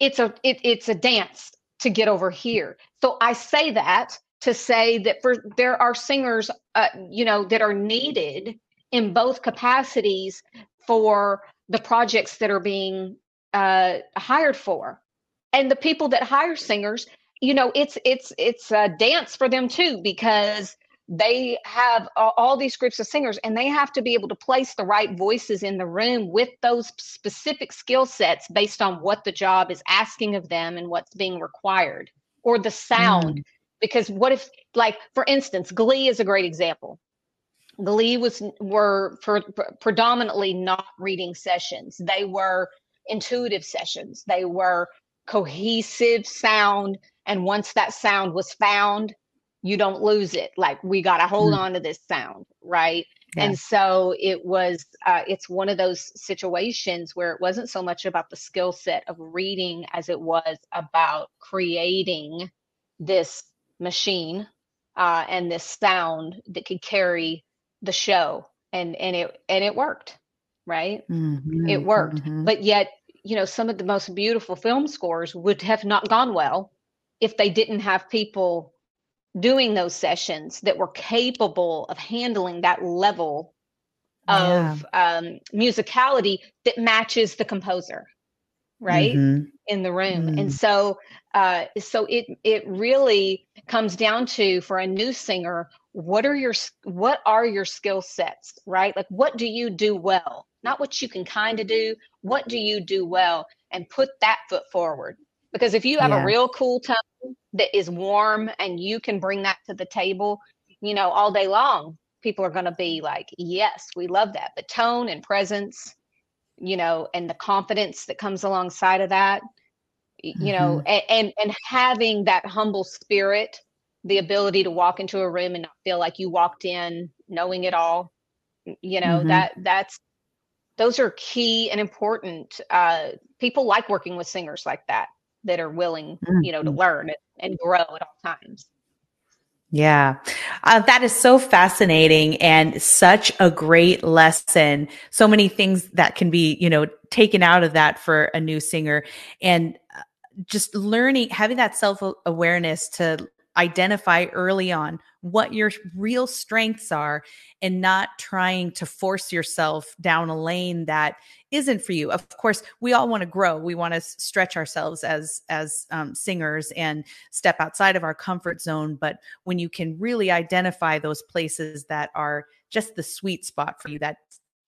[SPEAKER 2] it's a it, it's a dance to get over here. So I say that to say that for there are singers, uh, you know, that are needed in both capacities for the projects that are being uh, hired for and the people that hire singers you know it's it's it's a dance for them too because they have all these groups of singers and they have to be able to place the right voices in the room with those specific skill sets based on what the job is asking of them and what's being required or the sound mm. because what if like for instance glee is a great example Glee was were for, predominantly not reading sessions. They were intuitive sessions. They were cohesive sound, and once that sound was found, you don't lose it. Like we got to hold mm. on to this sound, right? Yeah. And so it was. Uh, it's one of those situations where it wasn't so much about the skill set of reading as it was about creating this machine uh, and this sound that could carry the show and and it and it worked right mm-hmm, it worked mm-hmm. but yet you know some of the most beautiful film scores would have not gone well if they didn't have people doing those sessions that were capable of handling that level of yeah. um, musicality that matches the composer right mm-hmm. in the room and mm. so uh, so it it really comes down to for a new singer what are your what are your skill sets right like what do you do well not what you can kind of do what do you do well and put that foot forward because if you have yeah. a real cool tone that is warm and you can bring that to the table you know all day long people are going to be like yes we love that but tone and presence you know and the confidence that comes alongside of that you mm-hmm. know and, and and having that humble spirit the ability to walk into a room and not feel like you walked in knowing it all you know mm-hmm. that that's those are key and important. Uh, people like working with singers like that that are willing, mm-hmm. you know, to learn and grow at all times.
[SPEAKER 1] Yeah, uh, that is so fascinating and such a great lesson. So many things that can be, you know, taken out of that for a new singer and uh, just learning, having that self awareness to identify early on what your real strengths are and not trying to force yourself down a lane that isn't for you. Of course we all want to grow. We want to stretch ourselves as as um, singers and step outside of our comfort zone but when you can really identify those places that are just the sweet spot for you that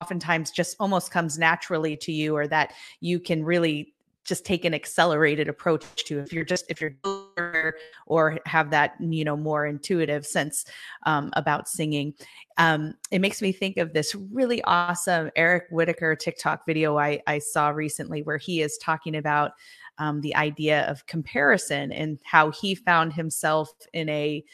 [SPEAKER 1] oftentimes just almost comes naturally to you or that you can really just take an accelerated approach to if you're just if you're or have that you know more intuitive sense um, about singing. Um, it makes me think of this really awesome eric whitacre tiktok video I, I saw recently where he is talking about um, the idea of comparison and how he found himself in a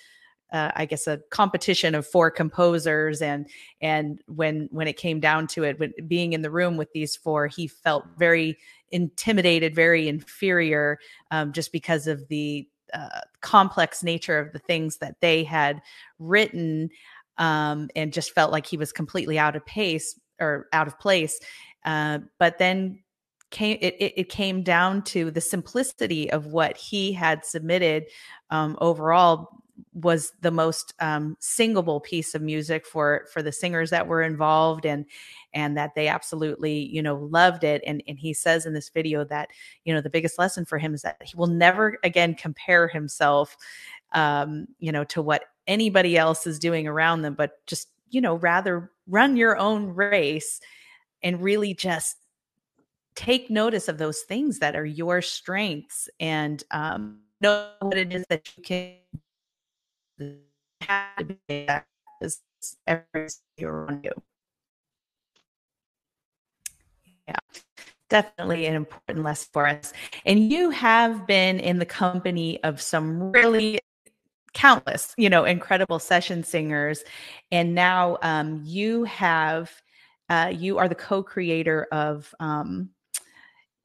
[SPEAKER 1] uh, I guess a competition of four composers and and when when it came down to it when being in the room with these four he felt very intimidated very inferior um, just because of the uh, complex nature of the things that they had written um, and just felt like he was completely out of pace or out of place uh, but then came it, it, it, came down to the simplicity of what he had submitted um, overall was the most um, singable piece of music for for the singers that were involved and and that they absolutely you know loved it. And and he says in this video that you know the biggest lesson for him is that he will never again compare himself um you know to what anybody else is doing around them but just you know rather run your own race and really just take notice of those things that are your strengths and um know what it is that you can to be that is every around you. Yeah, definitely an important lesson for us. And you have been in the company of some really countless, you know, incredible session singers, and now um, you have uh, you are the co-creator of um,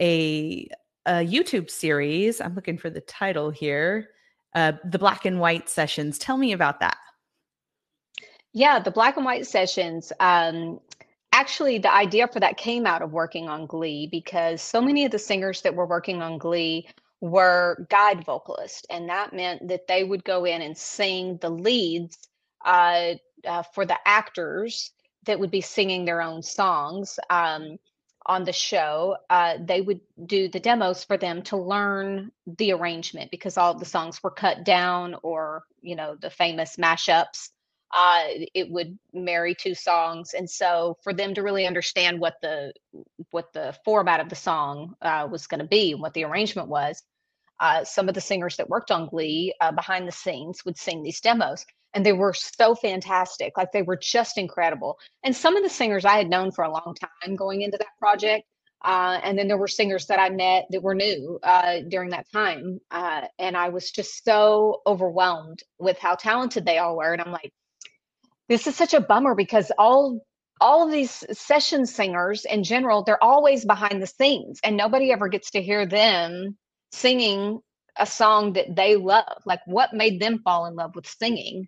[SPEAKER 1] a, a YouTube series. I'm looking for the title here uh, the black and white sessions. Tell me about that.
[SPEAKER 2] Yeah, the black and white sessions. Um, actually, the idea for that came out of working on Glee because so many of the singers that were working on Glee were guide vocalists, and that meant that they would go in and sing the leads uh, uh, for the actors that would be singing their own songs. Um, on the show, uh, they would do the demos for them to learn the arrangement because all the songs were cut down or, you know, the famous mashups. Uh, it would marry two songs, and so for them to really understand what the what the format of the song uh, was going to be, and what the arrangement was, uh, some of the singers that worked on Glee uh, behind the scenes would sing these demos and they were so fantastic. Like they were just incredible. And some of the singers I had known for a long time going into that project. Uh, and then there were singers that I met that were new uh, during that time. Uh, and I was just so overwhelmed with how talented they all were. And I'm like, this is such a bummer because all all of these session singers in general, they're always behind the scenes and nobody ever gets to hear them singing a song that they love. Like what made them fall in love with singing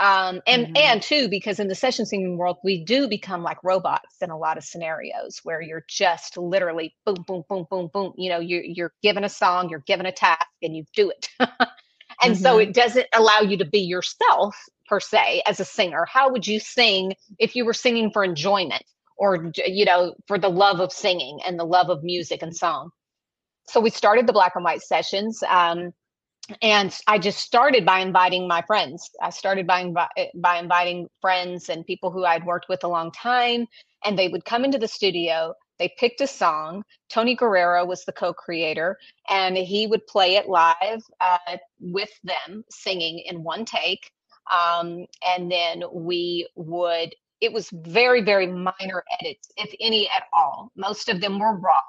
[SPEAKER 2] um, and mm-hmm. and too because in the session singing world we do become like robots in a lot of scenarios where you're just literally boom boom boom boom boom you know you're, you're given a song you're given a task and you do it and mm-hmm. so it doesn't allow you to be yourself per se as a singer how would you sing if you were singing for enjoyment or you know for the love of singing and the love of music and song so we started the black and white sessions um, and I just started by inviting my friends. I started by eh, by inviting friends and people who I'd worked with a long time, and they would come into the studio. They picked a song. Tony Guerrero was the co-creator, and he would play it live uh, with them, singing in one take. Um, and then we would. It was very, very minor edits, if any at all. Most of them were raw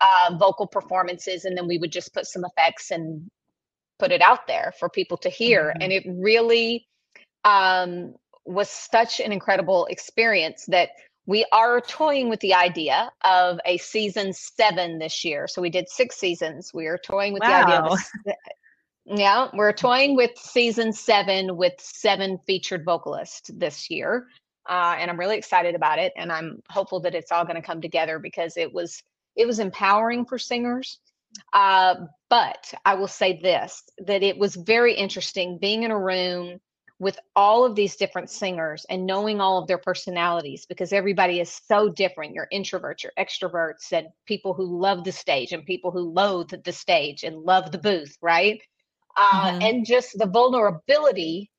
[SPEAKER 2] uh, vocal performances, and then we would just put some effects and put it out there for people to hear. Mm-hmm. And it really um, was such an incredible experience that we are toying with the idea of a season seven this year. So we did six seasons. We are toying with wow. the idea of a, yeah, we're toying with season seven with seven featured vocalists this year. Uh, and I'm really excited about it. And I'm hopeful that it's all going to come together because it was it was empowering for singers. Uh, but I will say this: that it was very interesting being in a room with all of these different singers and knowing all of their personalities because everybody is so different. You're introverts, you're extroverts, and people who love the stage and people who loathe the stage and love the booth, right? Uh, mm-hmm. And just the vulnerability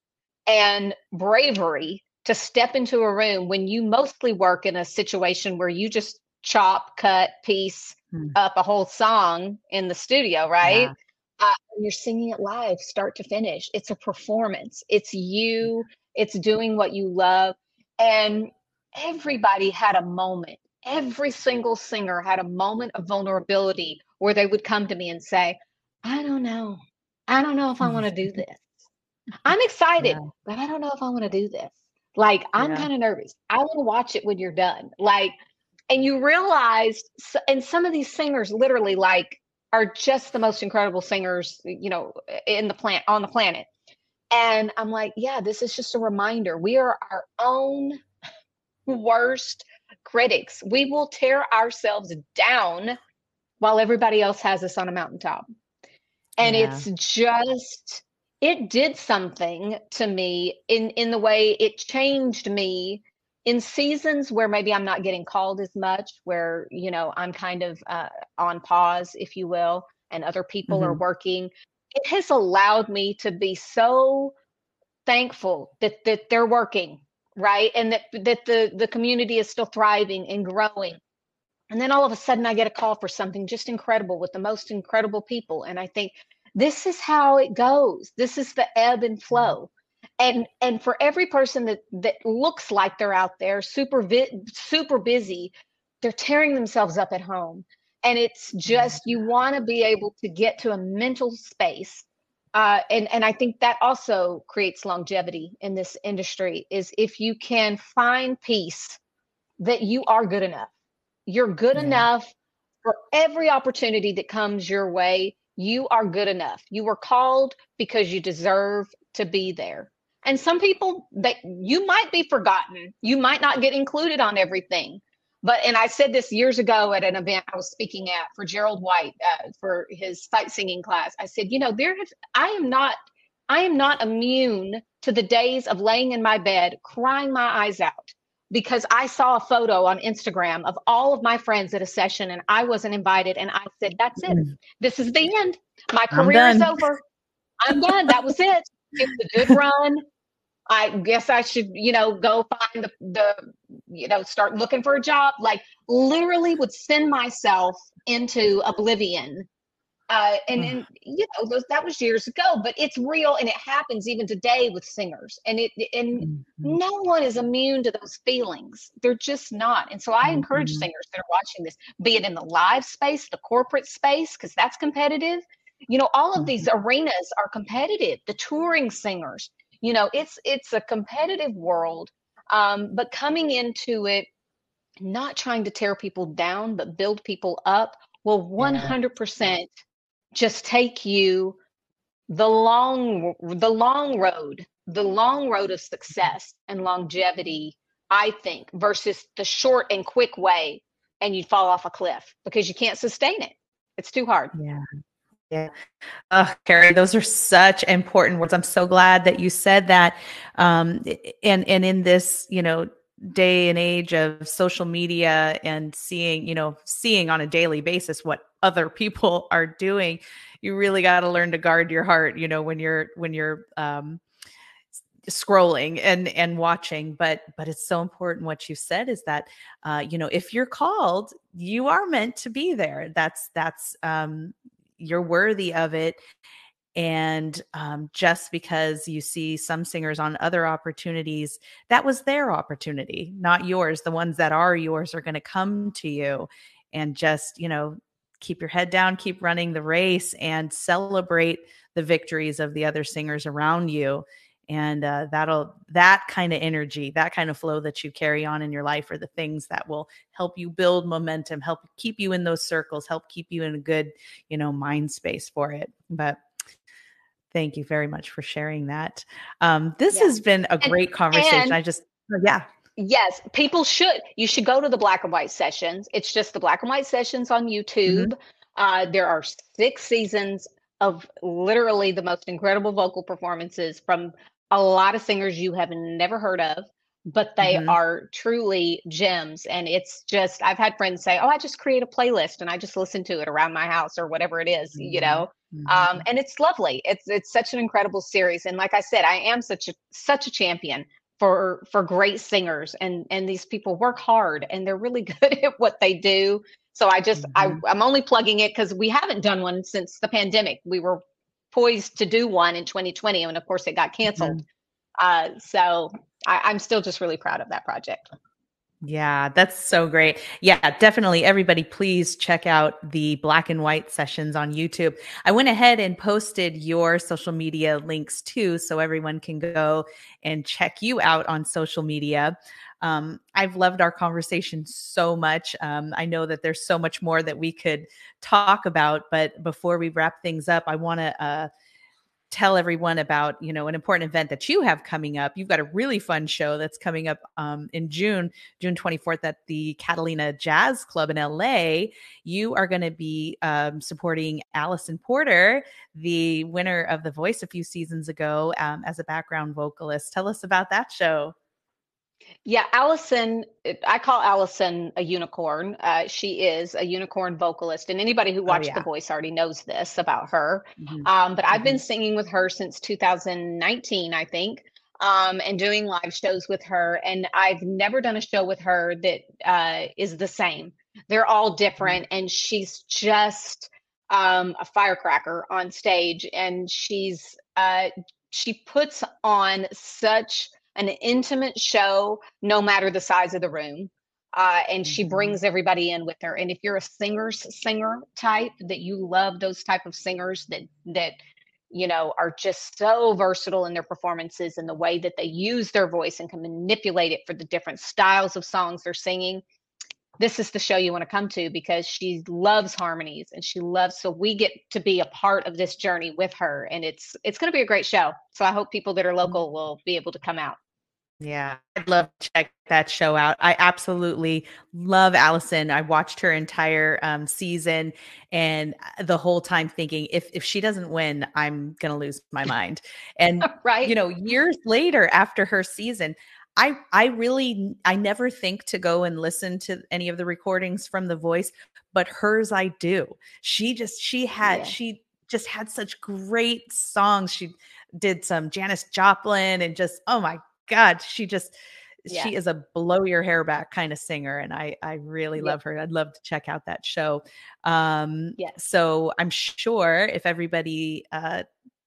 [SPEAKER 2] and bravery to step into a room when you mostly work in a situation where you just chop, cut, piece mm-hmm. up a whole song in the studio, right? Yeah. Uh, you're singing it live start to finish it's a performance. It's you it's doing what you love. And everybody had a moment. Every single singer had a moment of vulnerability where they would come to me and say i don't know. I don't know if i want to do this. I'm excited yeah. but i don't know if i want to do this. Like i'm yeah. kind of nervous. I want to watch it when you're done. Like and you realized and some of these singers literally like are just the most incredible singers, you know, in the plant on the planet. And I'm like, yeah, this is just a reminder. We are our own worst critics. We will tear ourselves down while everybody else has us on a mountaintop. And yeah. it's just it did something to me in in the way it changed me in seasons where maybe I'm not getting called as much, where, you know, I'm kind of uh, on pause, if you will, and other people mm-hmm. are working, it has allowed me to be so thankful that, that they're working, right? And that, that the, the community is still thriving and growing. And then all of a sudden I get a call for something just incredible with the most incredible people. And I think, this is how it goes. This is the ebb and mm-hmm. flow and and for every person that that looks like they're out there super vi- super busy they're tearing themselves up at home and it's just you want to be able to get to a mental space uh, and and I think that also creates longevity in this industry is if you can find peace that you are good enough. You're good yeah. enough for every opportunity that comes your way. You are good enough. You were called because you deserve to be there and some people that you might be forgotten. You might not get included on everything. But and i said this years ago at an event i was speaking at for gerald white uh, for his sight singing class. I said you know there have i am not i am not immune to the days of laying in my bed crying my eyes out because i saw a photo on instagram of all of my friends at a session and i wasn't invited. And i said that's it. Mm. this is the end. My career is over. I'm done. That was it it was a good run. I guess I should, you know, go find the, the, you know, start looking for a job. Like literally would send myself into oblivion. Uh, and, and you know those, that was years ago, but it's real and it happens even today with singers. And it and mm-hmm. no one is immune to those feelings. They're just not. And so I mm-hmm. encourage singers that are watching this, be it in the live space, the corporate space, because that's competitive, you know all of these mm-hmm. arenas are competitive the touring singers you know it's it's a competitive world um, but coming into it not trying to tear people down but build people up will 100% just take you the long the long road the long road of success and longevity i think versus the short and quick way and you fall off a cliff because you can't sustain it. It's too hard.
[SPEAKER 1] Yeah yeah. Oh, Keri, those are such important words. I'm so glad that you said that. Um, and and in this, you know, day and age of social media and seeing, you know, seeing on a daily basis what other people are doing, you really got to learn to guard your heart, you know, when you're when you're um scrolling and and watching but but it's so important what you said is that uh you know if you're called you are meant to be there that's that's um you're worthy of it and um, just because you see some singers on other opportunities that was their opportunity not yours. The ones that are yours are going to come to you and just you know keep your head down keep running the race and celebrate the victories of the other singers around you and uh, that'll that kind of energy that kind of flow that you carry on in your life are the things that will help you build momentum help keep you in those circles help keep you in a good you know mind space for it but thank you very much for sharing that um, this yeah. has been a great conversation and, i just oh, yeah
[SPEAKER 2] yes people should you should go to the black and white sessions it's just the black and white sessions on mm-hmm. youtube mm-hmm. uh, there are six seasons of literally the most incredible vocal performances from a lot of singers you have never heard of, but they mm-hmm. are truly gems. And it's just, I've had friends say, Oh, I just create a playlist and I just listen to it around my house or whatever it is, mm-hmm. you know? Mm-hmm. Um, and it's lovely. It's, it's such an incredible series. And like I said, I am such a, such a champion for, for great singers and, and these people work hard and they're really good at what they do. So I just, I, I'm only plugging it because we haven't done one since the pandemic. We were poised to do one in 2020, and of course it got canceled. Mm-hmm. Uh, so I, I'm still just really proud of that project.
[SPEAKER 1] Yeah, that's so great. Yeah, definitely. Everybody, please check out the black and white sessions on YouTube. I went ahead and posted your social media links too, so everyone can go and check you out on social media. Um, I've loved our conversation so much. Um, I know that there's so much more that we could talk about, but before we wrap things up, I want to uh, tell everyone about you know an important event that you have coming up. You've got a really fun show that's coming up um, in june june 24th at the catalina jazz club in la you are going to be um, supporting Alisan Porter the winner of the voice a few seasons ago um, as a background vocalist. Tell us about that show
[SPEAKER 2] yeah, Alisan, I call Alisan a unicorn. Uh, she is a unicorn vocalist, and anybody who oh, watched oh, yeah. The Voice already knows this about her. Mm-hmm. Um, but mm-hmm. I've been mm-hmm. singing with her since 2019, I think, um, and doing live shows with her. And I've never done a show with her that uh, is the same. They're all different, mm-hmm. and she's just um, a firecracker on stage, and she's uh, she puts on such an intimate show, no matter the size of the room. Uh, and she mm-hmm. brings everybody in with her. And if you're a singer's singer type, that you love those type of singers that that you know are just so versatile in their performances and the way that they use their voice and can manipulate it for the different styles of songs they're singing this is the show you want to come to because she loves harmonies and she loves so we get to be a part of this journey with her and it's it's going to be a great show so i hope people that are mm-hmm. local will be able to come out
[SPEAKER 1] yeah, I'd love to check that show out. I absolutely love Alisan. I watched her entire um, season, and uh, the whole time thinking, if if she doesn't win, I'm gonna lose my mind. And right, you know, years later after her season, I I really I never think to go and listen to any of the recordings from The Voice, but hers I do. She just she had yeah. she just had such great songs. She did some Janis Joplin and just oh my God, she just yeah. she is a blow your hair back kind of singer and i i really love her i'd love to check out that show um yeah so i'm sure if everybody uh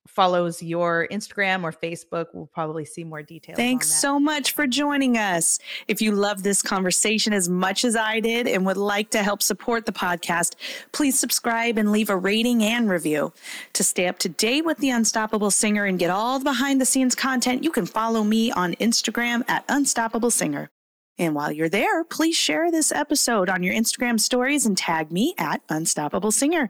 [SPEAKER 1] follows your Instagram or Facebook, we'll probably see more details.
[SPEAKER 3] Thanks so much for joining us. If you love this conversation as much as I did and would like to help support the podcast, please subscribe and leave a rating and review. To stay up to date with The Unstoppable Singer and get all the behind the scenes content, you can follow me on Instagram at Unstoppable Singer. And while you're there, please share this episode on your Instagram stories and tag me at Unstoppable Singer.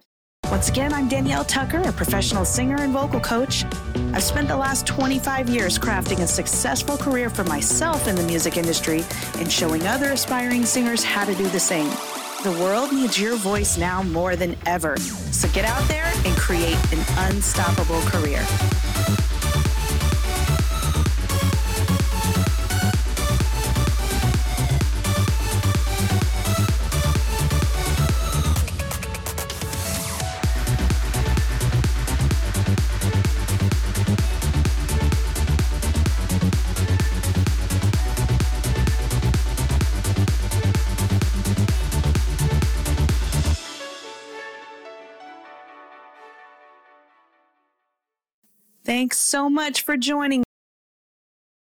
[SPEAKER 3] Once again, I'm Danielle Tucker, a professional singer and vocal coach. I've spent the last 25 years crafting a successful career for myself in the music industry and showing other aspiring singers how to do the same. The world needs your voice now more than ever. So get out there and create an unstoppable career. Thanks so much for joining